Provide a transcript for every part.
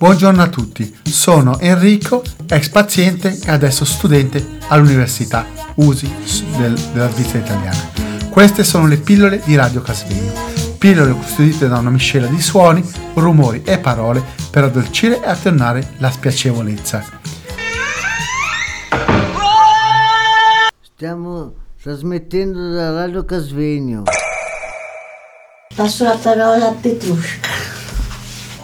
Buongiorno a tutti, sono Enrico, ex paziente e adesso studente all'Università USI del, della Svizzera italiana. Queste sono le pillole di Radio Casvegno, pillole custodite da una miscela di suoni, rumori e parole per addolcire e attenuare la spiacevolezza. Stiamo trasmettendo da Radio Casvegno. Passo la parola a Petrushka.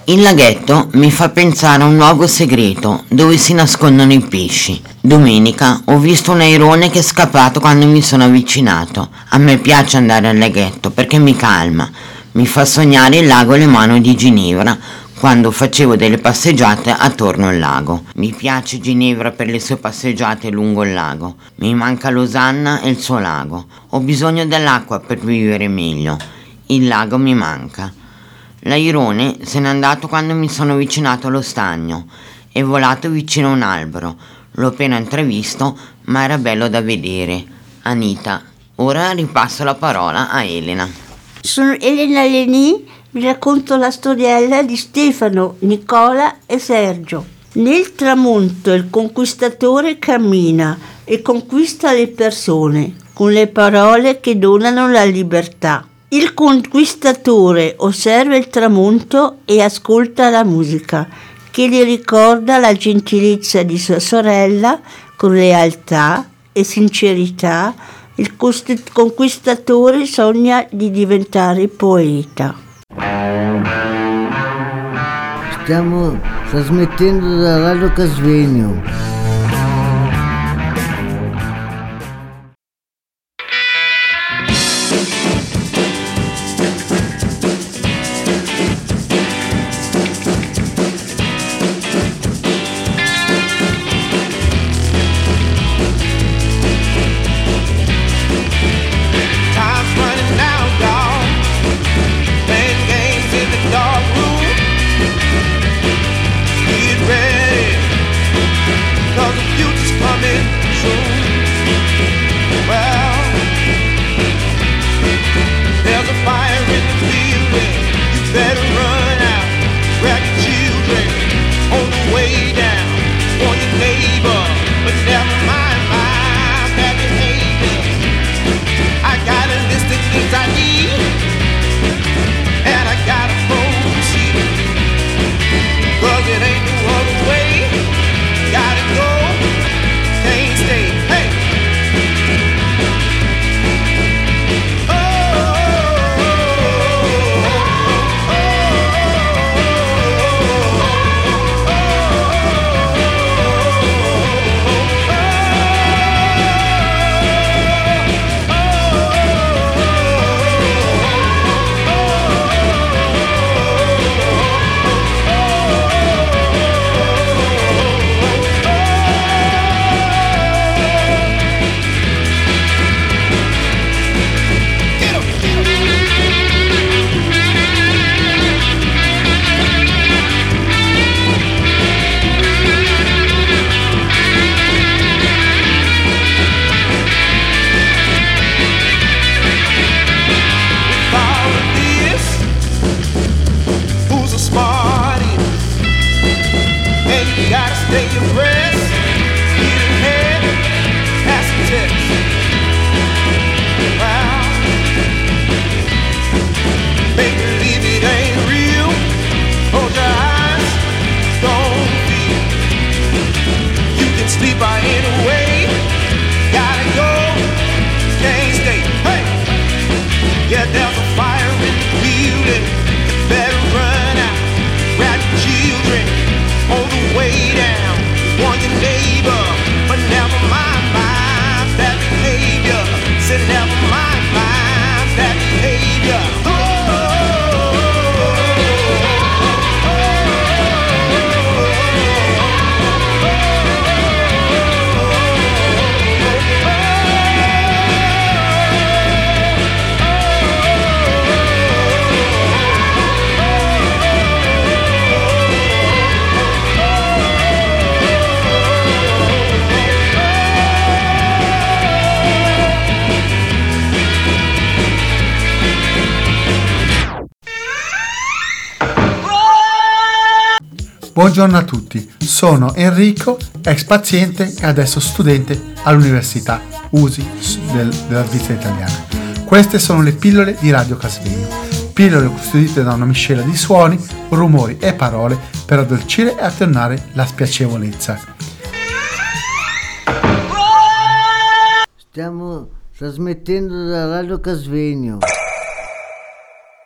Il laghetto mi fa pensare a un luogo segreto dove si nascondono i pesci. Domenica ho visto un airone che è scappato quando mi sono avvicinato. A me piace andare al laghetto perché mi calma, mi fa sognare il lago le mani di Ginevra quando facevo delle passeggiate attorno al lago. Mi piace Ginevra per le sue passeggiate lungo il lago. Mi manca Losanna e il suo lago. Ho bisogno dell'acqua per vivere meglio. Il lago mi manca. L'airone se n'è andato quando mi sono avvicinato allo stagno. È volato vicino a un albero. L'ho appena intravisto, ma era bello da vedere. Anita. Ora ripasso la parola a Elena. Sono Elena Leni, vi racconto la storiella di Stefano, Nicola e Sergio. Nel tramonto il conquistatore cammina e conquista le persone con le parole che donano la libertà. Il conquistatore osserva il tramonto e ascolta la musica che gli ricorda la gentilezza di sua sorella con lealtà e sincerità. Il conquistatore sogna di diventare poeta. Stiamo trasmettendo da Radio Casvegno. waiting. Gotta stay fresh. Buongiorno a tutti, sono Enrico, ex paziente e adesso studente all'Università USI del, della Svizzera italiana. Queste sono le pillole di Radio Casvegno, pillole costituite da una miscela di suoni, rumori e parole per addolcire e attenuare la spiacevolezza. Stiamo trasmettendo da Radio Casvegno.